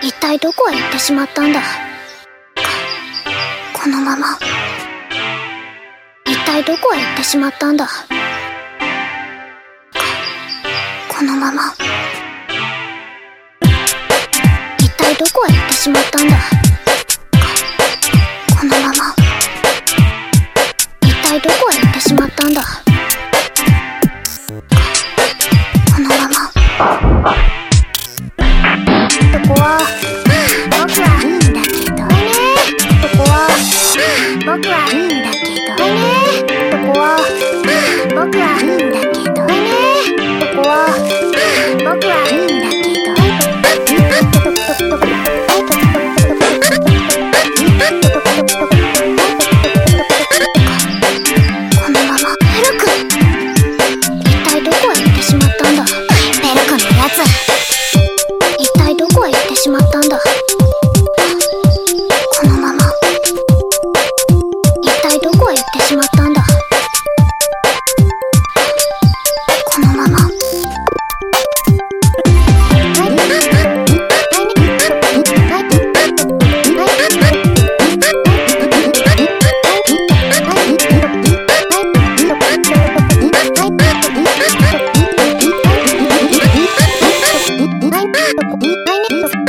一体どこへ行ってしまったんだ？このまま。一体どこへ行ってしまったんだ？このまま。一体どこへ行ってしまったんだ？このまま。僕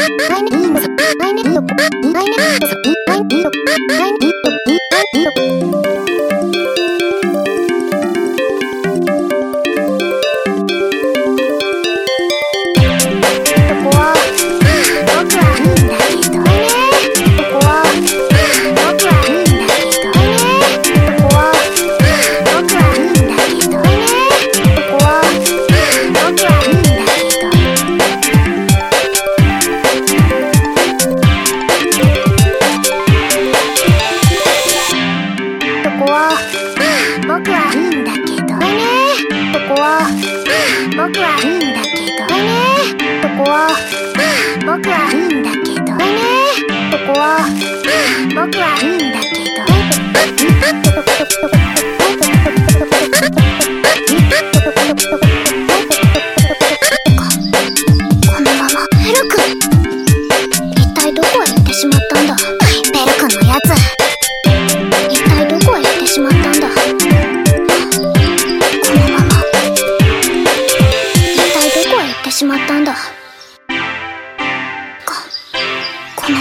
ここ僕はいいんだけど。ね。ここは。僕はいいんだけど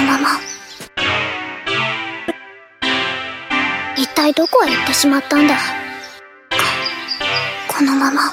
まま。一体どこへ行ってしまったんだ？このまま。